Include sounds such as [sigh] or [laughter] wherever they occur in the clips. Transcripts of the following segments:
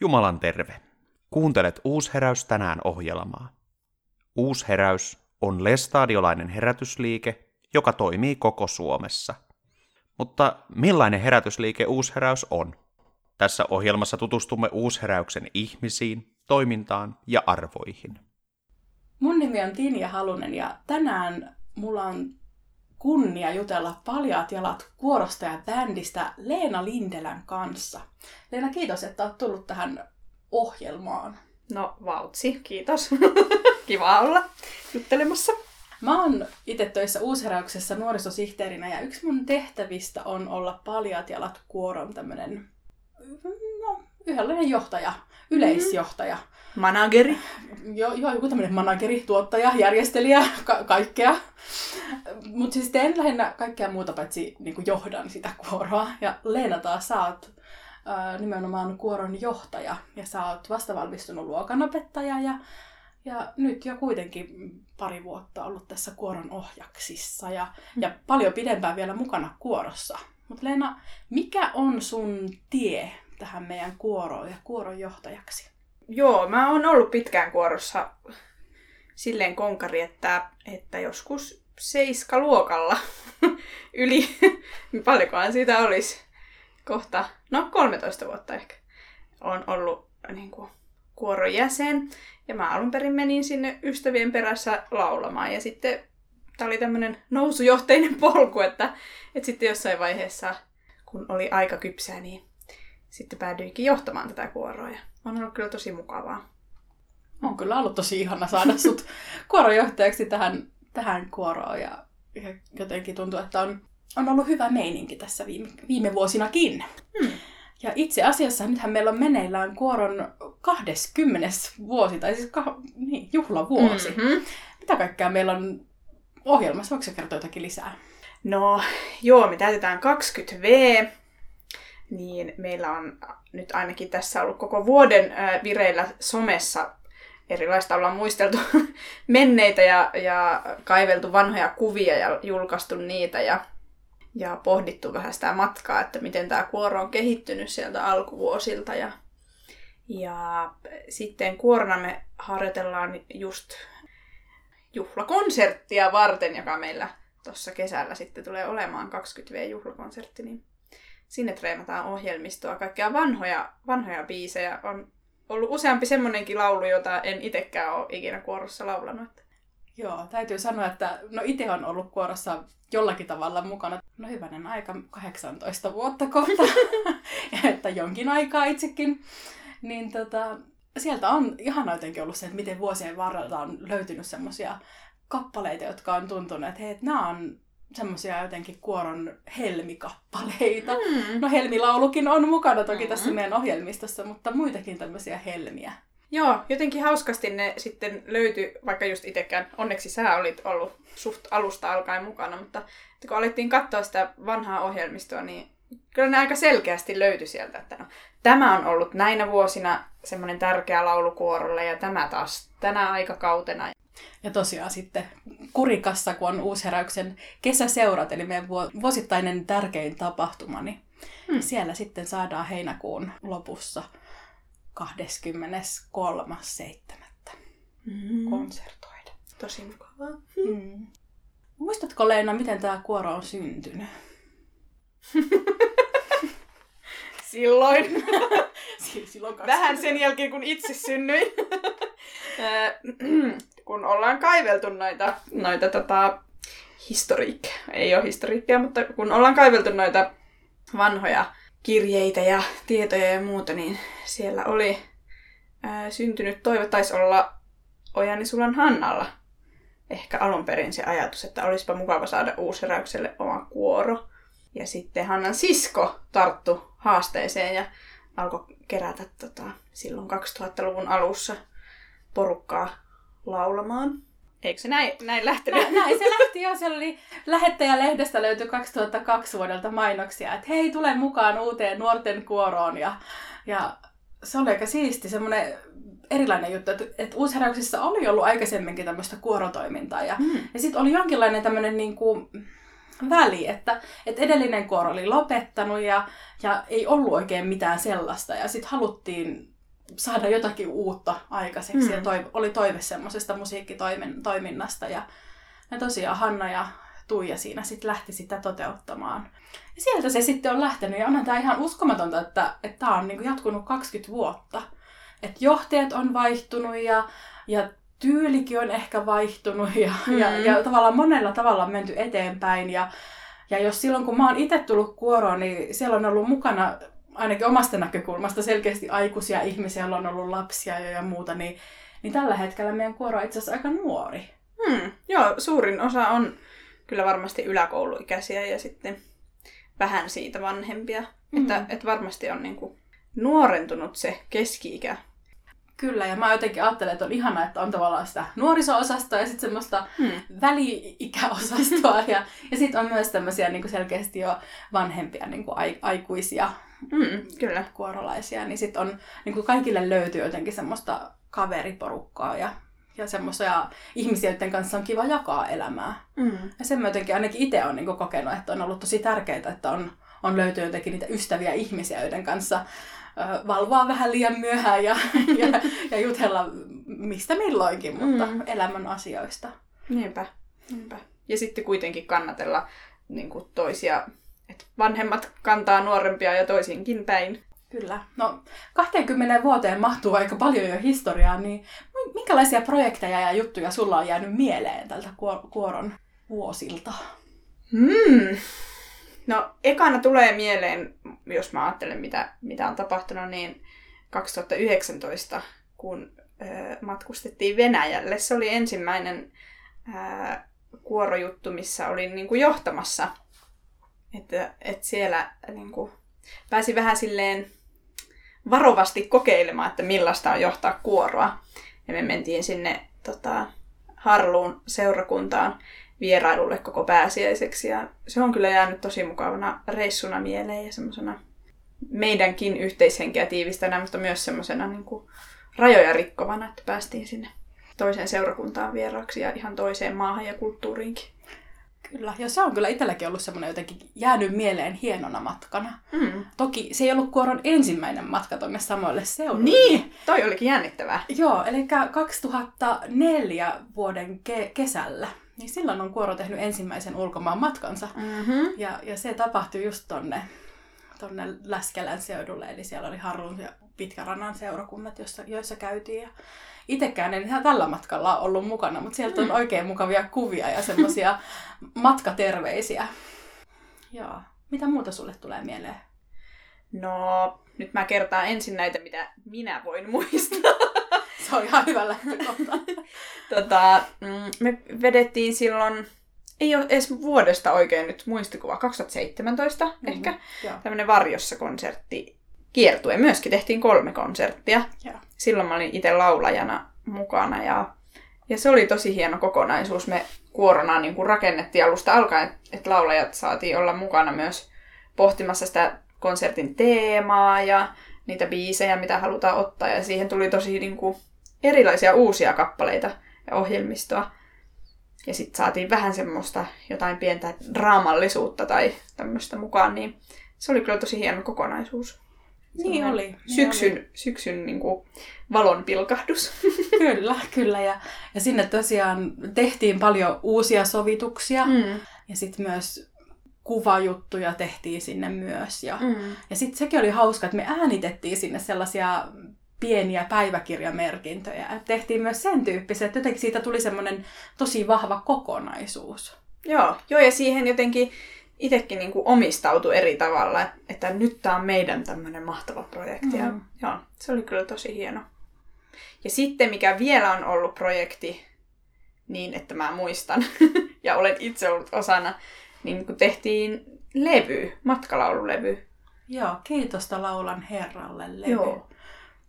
Jumalan terve. Kuuntelet Uusheräys tänään ohjelmaa. Uusheräys on lestadiolainen herätysliike, joka toimii koko Suomessa. Mutta millainen herätysliike Uusheräys on? Tässä ohjelmassa tutustumme Uusheräyksen ihmisiin, toimintaan ja arvoihin. Mun nimi on Tinja Halunen ja tänään mulla on kunnia jutella Paljaat jalat kuorosta ja bändistä Leena Lindelän kanssa. Leena, kiitos, että olet tullut tähän ohjelmaan. No, vautsi, kiitos. [laughs] Kiva olla juttelemassa. Mä oon itse töissä uusheräyksessä nuorisosihteerinä ja yksi mun tehtävistä on olla Paljaat jalat kuoron tämmönen no, yhdenlainen johtaja, yleisjohtaja. Mm. Manageri. Joo, jo, joku tämmöinen manageri, tuottaja, järjestelijä, ka- kaikkea. Mutta siis teen lähinnä kaikkea muuta paitsi niin johdan sitä kuoroa. Ja Leena taas, sä oot ää, nimenomaan kuoron johtaja ja sä oot vastavalmistunut luokanopettaja ja, ja nyt jo kuitenkin pari vuotta ollut tässä kuoron ohjaksissa ja, ja paljon pidempään vielä mukana kuorossa. Mutta Leena, mikä on sun tie tähän meidän kuoroon ja kuoron johtajaksi? Joo, mä oon ollut pitkään kuorossa silleen konkari, että, että joskus seiska luokalla [laughs] yli, paljonkohan siitä olisi kohta, no 13 vuotta ehkä, on ollut niin kuin, kuoron jäsen. Ja mä alun perin menin sinne ystävien perässä laulamaan. Ja sitten tämä oli tämmöinen nousujohteinen [laughs] polku, että, että sitten jossain vaiheessa, kun oli aika kypsää, niin sitten päädyinkin johtamaan tätä kuoroa. Ja on ollut kyllä tosi mukavaa. On kyllä ollut tosi ihana saada sut [laughs] kuorojohtajaksi tähän, tähän kuoroon. Ja, ja jotenkin tuntuu, että on, on ollut hyvä meininki tässä viime, viime vuosinakin. Hmm. Ja itse asiassa nythän meillä on meneillään kuoron 20. vuosi, tai siis kah- niin, juhlavuosi. Mm-hmm. Mitä kaikkea meillä on ohjelmassa? Voiko kertoa jotakin lisää? No, joo, me täytetään 20V, niin meillä on nyt ainakin tässä ollut koko vuoden vireillä somessa erilaista ollaan muisteltu [laughs] menneitä ja, ja kaiveltu vanhoja kuvia ja julkaistu niitä ja, ja pohdittu vähän sitä matkaa, että miten tämä kuoro on kehittynyt sieltä alkuvuosilta. Ja, ja sitten kuorona me harjoitellaan just juhlakonserttia varten, joka meillä tuossa kesällä sitten tulee olemaan 20V-juhlakonsertti, niin sinne treenataan ohjelmistoa, kaikkia vanhoja, vanhoja biisejä. On ollut useampi semmonenkin laulu, jota en itsekään ole ikinä kuorossa laulanut. Joo, täytyy sanoa, että no itse on ollut kuorossa jollakin tavalla mukana. No hyvänen aika, 18 vuotta kohta, [laughs] että jonkin aikaa itsekin. Niin tota, sieltä on ihan jotenkin ollut se, että miten vuosien varrella on löytynyt semmoisia kappaleita, jotka on tuntunut, että hei, että nämä on semmoisia jotenkin kuoron helmikappaleita. Mm. No helmilaulukin on mukana toki mm. tässä meidän ohjelmistossa, mutta muitakin tämmöisiä helmiä. Joo, jotenkin hauskasti ne sitten löytyi, vaikka just itsekään, onneksi sä olit ollut suht alusta alkaen mukana, mutta kun alettiin katsoa sitä vanhaa ohjelmistoa, niin kyllä ne aika selkeästi löytyi sieltä, että no, tämä on ollut näinä vuosina semmoinen tärkeä laulukuorolle ja tämä taas tänä aikakautena. Ja tosiaan sitten Kurikassa, kun on uusheräyksen kesäseurat, eli meidän vuosittainen tärkein tapahtuma, niin hmm. siellä sitten saadaan heinäkuun lopussa 23.7. Mm. konsertoida. Tosi mukavaa. Hmm. Muistatko Leena, miten tämä kuoro on syntynyt? [laughs] Silloin. [laughs] Silloin Vähän sen jälkeen, kun itse synnyin. [laughs] [clears throat] kun ollaan kaiveltu noita, noita tota, historiikkeja, ei ole historiikkeja, mutta kun ollaan kaiveltu noita vanhoja kirjeitä ja tietoja ja muuta, niin siellä oli ää, syntynyt toive, taisi olla Ojani Sulan Hannalla ehkä alun perin se ajatus, että olisipa mukava saada uusheräykselle oma kuoro. Ja sitten Hannan sisko tarttu haasteeseen ja alkoi kerätä tota, silloin 2000-luvun alussa porukkaa laulamaan. Eikö se näin, näin lähtenyt? Nä, näin se lähti jo. Siellä oli lähettäjälehdestä löytyi 2002 vuodelta mainoksia, että hei, tule mukaan uuteen nuorten kuoroon. Ja, ja se oli aika siisti, semmoinen erilainen juttu, että, että uusheräyksissä oli ollut aikaisemminkin tämmöistä kuorotoimintaa. Ja, mm. ja sitten oli jonkinlainen tämmöinen niin kuin, väli, että, että edellinen kuoro oli lopettanut ja, ja ei ollut oikein mitään sellaista. Ja sitten haluttiin saada jotakin uutta aikaiseksi. Mm. Ja toiv- oli toive semmoisesta musiikkitoiminnasta. Ja, ja tosiaan Hanna ja Tuija siinä sitten lähti sitä toteuttamaan. Ja sieltä se sitten on lähtenyt. Ja onhan tämä ihan uskomatonta, että tämä on niinku jatkunut 20 vuotta. Että johtajat on vaihtunut ja, ja tyylikin on ehkä vaihtunut ja, mm. ja, ja tavallaan monella tavalla on menty eteenpäin. Ja, ja jos silloin, kun mä oon itse tullut kuoroon, niin siellä on ollut mukana ainakin omasta näkökulmasta selkeästi aikuisia ihmisiä, joilla on ollut lapsia jo ja muuta, niin, niin tällä hetkellä meidän kuoro on itse asiassa aika nuori. Hmm. Joo, suurin osa on kyllä varmasti yläkouluikäisiä ja sitten vähän siitä vanhempia. Mm. Että, että varmasti on niin kuin nuorentunut se keski-ikä. Kyllä, ja mä jotenkin ajattelen, että on ihana, että on tavallaan sitä nuoriso-osastoa ja sitten semmoista Hmm. väli-ikäosastoa. [laughs] Ja, ja sitten on myös tämmöisiä niin selkeästi jo vanhempia niin kuin ai, aikuisia Hmm, kyllä. kuorolaisia. Niin sitten on, niin kuin kaikille löytyy jotenkin semmoista kaveriporukkaa ja, ja semmoisia ihmisiä, joiden kanssa on kiva jakaa elämää. Hmm. Ja sen mä jotenkin ainakin itse olen niin kokenut, että on ollut tosi tärkeää, että on, on löytynyt jotenkin niitä ystäviä ihmisiä, joiden kanssa valvoa vähän liian myöhään ja, [laughs] ja, ja jutella mistä milloinkin, mutta Mm. elämän asioista. Niinpä. Niinpä. Ja sitten kuitenkin kannatella niin kuin toisia, että vanhemmat kantaa nuorempia ja toisinkin päin. Kyllä. No 20 vuoteen mahtuu aika paljon jo historiaa, niin minkälaisia projekteja ja juttuja sulla on jäänyt mieleen tältä kuor- kuoron vuosilta? Hmm. No, ekana tulee mieleen, jos mä ajattelen, mitä, mitä on tapahtunut, niin 2019, kun ö, matkustettiin Venäjälle. Se oli ensimmäinen ö, kuorojuttu, missä olin niin kuin johtamassa. Että et siellä niin kuin, pääsi vähän silleen varovasti kokeilemaan, että millaista on johtaa kuoroa. Ja me mentiin sinne tota, Harluun seurakuntaan vierailulle koko pääsiäiseksi. Ja se on kyllä jäänyt tosi mukavana reissuna mieleen ja semmoisena meidänkin yhteishenkeä tiivistänä, mutta myös semmoisena niin kuin rajoja rikkovana, että päästiin sinne toiseen seurakuntaan vieraaksi ja ihan toiseen maahan ja kulttuuriinkin. Kyllä, ja se on kyllä itselläkin ollut semmoinen jotenkin jäänyt mieleen hienona matkana. Mm. Toki se ei ollut Kuoron ensimmäinen matka tonne samoille seuduille. Niin, toi olikin jännittävää. Joo, eli 2004 vuoden ke- kesällä, niin silloin on Kuoro tehnyt ensimmäisen ulkomaan matkansa. Mm-hmm. Ja, ja se tapahtui just tonne, tonne Läskelän seudulle, eli siellä oli Harrun ja Pitkärannan seurakunnat, joissa, joissa käytiin. Ja itekään en ihan tällä matkalla ollut mukana, mutta sieltä on oikein mukavia kuvia ja semmoisia [laughs] matkaterveisiä. Joo. Mitä muuta sulle tulee mieleen? No, nyt mä kertaan ensin näitä, mitä minä voin muistaa. [laughs] Se on ihan hyvä lähtökohta. [laughs] tota, mm, me vedettiin silloin, ei ole edes vuodesta oikein nyt muistikuva, 2017 mm-hmm. ehkä, Joo. tämmöinen varjossa konsertti kiertue. Myöskin tehtiin kolme konserttia. Joo. Silloin mä olin itse laulajana mukana ja, ja se oli tosi hieno kokonaisuus. Me kuorona niin kuin rakennettiin alusta alkaen, että laulajat saatiin olla mukana myös pohtimassa sitä konsertin teemaa ja niitä biisejä, mitä halutaan ottaa. Ja siihen tuli tosi niin kuin, erilaisia uusia kappaleita ja ohjelmistoa. Ja sitten saatiin vähän semmoista jotain pientä draamallisuutta tai tämmöistä mukaan, niin se oli kyllä tosi hieno kokonaisuus. Niin oli. Niin Syksyn, oli. syksyn niin kuin, valon pilkahdus. [laughs] Kyllä, kyllä. Ja, ja sinne tosiaan tehtiin paljon uusia sovituksia. Mm. Ja sitten myös kuvajuttuja tehtiin sinne myös. Ja, Mm. ja sitten sekin oli hauska, että me äänitettiin sinne sellaisia pieniä päiväkirjamerkintöjä. Et tehtiin myös sen tyyppisiä, että jotenkin siitä tuli semmoinen tosi vahva kokonaisuus. Joo, joo, ja siihen jotenkin itsekin niin omistautui eri tavalla, että, nyt tämä on meidän tämmöinen mahtava projekti. Ja, Mm. joo, se oli kyllä tosi hieno. Ja sitten mikä vielä on ollut projekti, niin että mä muistan, [laughs] ja olen itse ollut osana, niin kun tehtiin levy, matkalaululevy. Joo, kiitosta laulan herralle levy. Joo.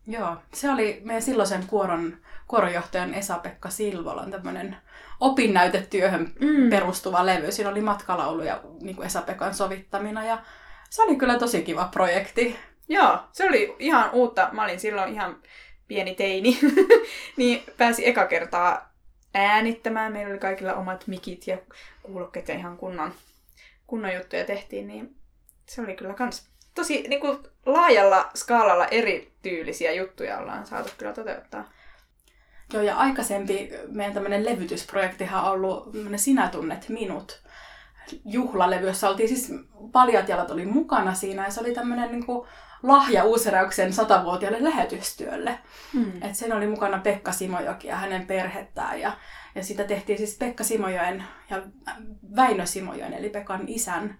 Joo, se oli meidän silloisen kuoron, kuoronjohtajan Esa-Pekka Silvolan tämmöinen opinnäytetyöhön Mm. perustuva levy. Siinä oli matkalauluja niin kuin Esa-Pekan sovittamina ja se oli kyllä tosi kiva projekti. Joo, se oli ihan uutta. Mä olin silloin ihan pieni teini, [laughs] niin pääsi eka kertaa äänittämään. Meillä oli kaikilla omat mikit ja kuulokkeet ja ihan kunnon, kunnon juttuja tehtiin, niin se oli kyllä kans tosi niin kuin, laajalla skaalalla erityylisiä juttuja ollaan saatu kyllä toteuttaa. Joo, ja aikaisempi meidän tämmöinen levytysprojektihan on ollut Sinä tunnet minut juhlalevy, jossa oltiin siis paljat jalat oli mukana siinä, ja se oli tämmöinen niin kuin, lahja Uuseräyksen satavuotiaalle lähetystyölle. Mm. Et sen oli mukana Pekka Simojoki ja hänen perhettään. Ja, ja sitä tehtiin siis Pekka Simojoen ja Väinö Simojoen, eli Pekan isän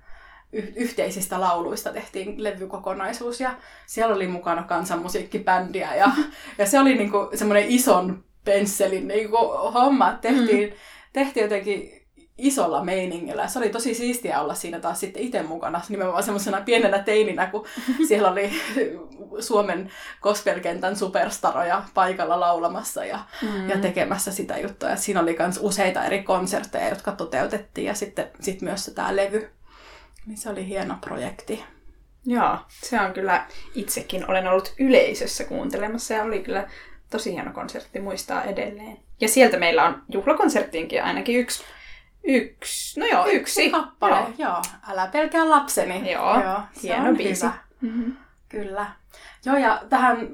y- yhteisistä lauluista tehtiin levykokonaisuus. Ja siellä oli mukana kansanmusiikkibändiä. Ja, ja se oli niinku semmoinen ison pensselin niinku homma, että tehtiin, mm. tehtiin jotenkin isolla meiningillä. Se oli tosi siistiä olla siinä taas sitten itse mukana, nimenomaan semmoisena pienenä teininä, kun [laughs] siellä oli Suomen gospelkentän superstaroja paikalla laulamassa ja, mm. ja tekemässä sitä juttua. Siinä oli myös useita eri konsertteja, jotka toteutettiin ja sitten sit myös tämä levy. Niin se oli hieno projekti. Joo, se on kyllä, itsekin olen ollut yleisössä kuuntelemassa ja oli kyllä tosi hieno konsertti muistaa edelleen. Ja sieltä meillä on juhlakonserttiinkin ainakin yksi Yksi. No joo, yksi. yksi kappale, joo. joo. Älä pelkää lapseni. Joo, joo hieno biisi. Hyvä. Mm-hmm. Kyllä. Joo, ja tähän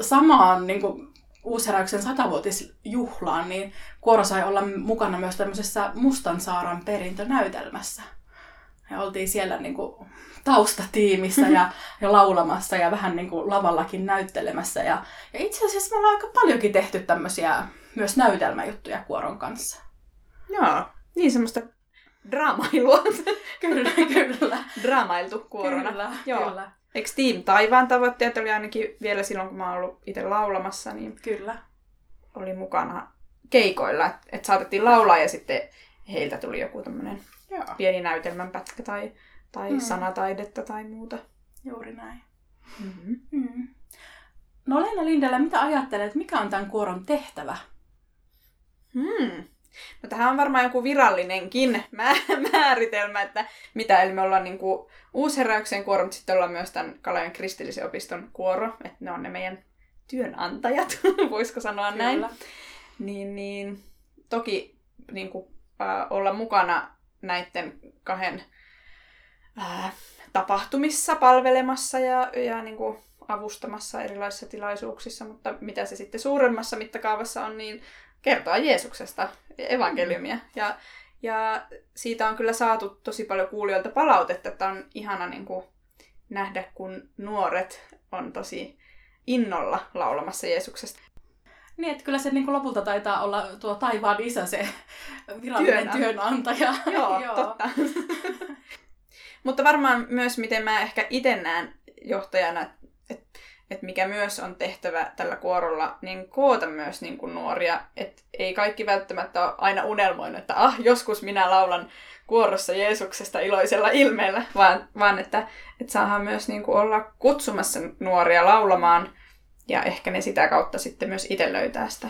samaan niin kuin, Uusheräyksen satavuotisjuhlaan, niin Kuoro sai olla mukana myös tämmöisessä Mustansaaran perintönäytelmässä. Ja oltiin siellä niin kuin, taustatiimissä ja, [laughs] ja laulamassa ja vähän niin kuin, lavallakin näyttelemässä. Ja, ja itse asiassa me ollaan aika paljonkin tehty tämmöisiä myös näytelmäjuttuja Kuoron kanssa. Joo, niin semmoista draamailua. [laughs] kyllä, kyllä. Draamailtu kuorona. Kyllä, Joo. kyllä. Eikö Team Taivaan tavoitteet oli ainakin vielä silloin, kun mä oon ollut itse laulamassa, niin kyllä. oli mukana keikoilla, että et saatettiin laulaa ja sitten heiltä tuli joku tämmöinen pieni näytelmän pätkä tai, tai mm. sanataidetta tai muuta. Juuri näin. Mm-hmm. Mm. No Leena Lindellä, mitä ajattelet, mikä on tämän kuoron tehtävä? Hmm. No tähän on varmaan joku virallinenkin [laughs] määritelmä, että mitä, eli me ollaan niin kuin uusheräyksen kuoro, mutta sitten ollaan myös tämän Kalajan kristillisen opiston kuoro, että ne on ne meidän työnantajat, [laughs] voisiko sanoa Kyllä. näin. Niin, niin toki niin kuin, äh, olla mukana näiden kahden äh, tapahtumissa palvelemassa ja, ja niin kuin, avustamassa erilaisissa tilaisuuksissa, mutta mitä se sitten suuremmassa mittakaavassa on, niin kertoa Jeesuksesta, evankeliumia. Ja, ja siitä on kyllä saatu tosi paljon kuulijoilta palautetta, että on ihana niin kuin, nähdä, kun nuoret on tosi innolla laulamassa Jeesuksesta. Niin, että kyllä se niin kuin lopulta taitaa olla tuo taivaan isä se virallinen työnantaja. [laughs] Joo, Joo, totta. [laughs] Mutta varmaan myös, miten mä ehkä itse näen johtajana, että mikä myös on tehtävä tällä kuorolla, niin koota myös niin kuin nuoria. Että ei kaikki välttämättä ole aina unelmoinut, että ah, joskus minä laulan kuorossa Jeesuksesta iloisella ilmeellä, vaan, vaan että, että saadaan myös niin kuin olla kutsumassa nuoria laulamaan ja ehkä ne sitä kautta sitten myös itse löytää sitä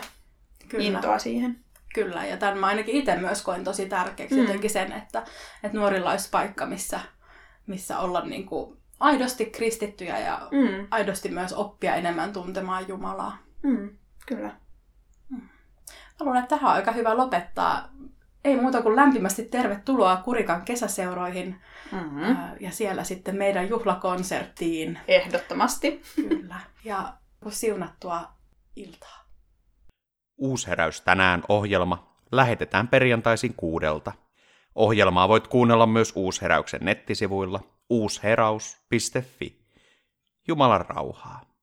Kyllä. intoa siihen. Kyllä, ja tämän mä ainakin itse myös koen tosi tärkeäksi mm. jotenkin sen, että, että nuorilla olisi paikka, missä, missä olla niin kuin aidosti kristittyjä ja mm. aidosti myös oppia enemmän tuntemaan Jumalaa. Mm, kyllä. Mm. Haluan, että tähän on aika hyvä lopettaa. Ei muuta kuin lämpimästi tervetuloa Kurikan kesäseuroihin mm-hmm. ja siellä sitten meidän juhlakonserttiin. Ehdottomasti. Kyllä. Ja siunattua iltaa. Uusheräys tänään ohjelma lähetetään perjantaisin kuudelta. Ohjelmaa voit kuunnella myös Uusheräyksen nettisivuilla – uusheraus.fi. Jumalan rauhaa.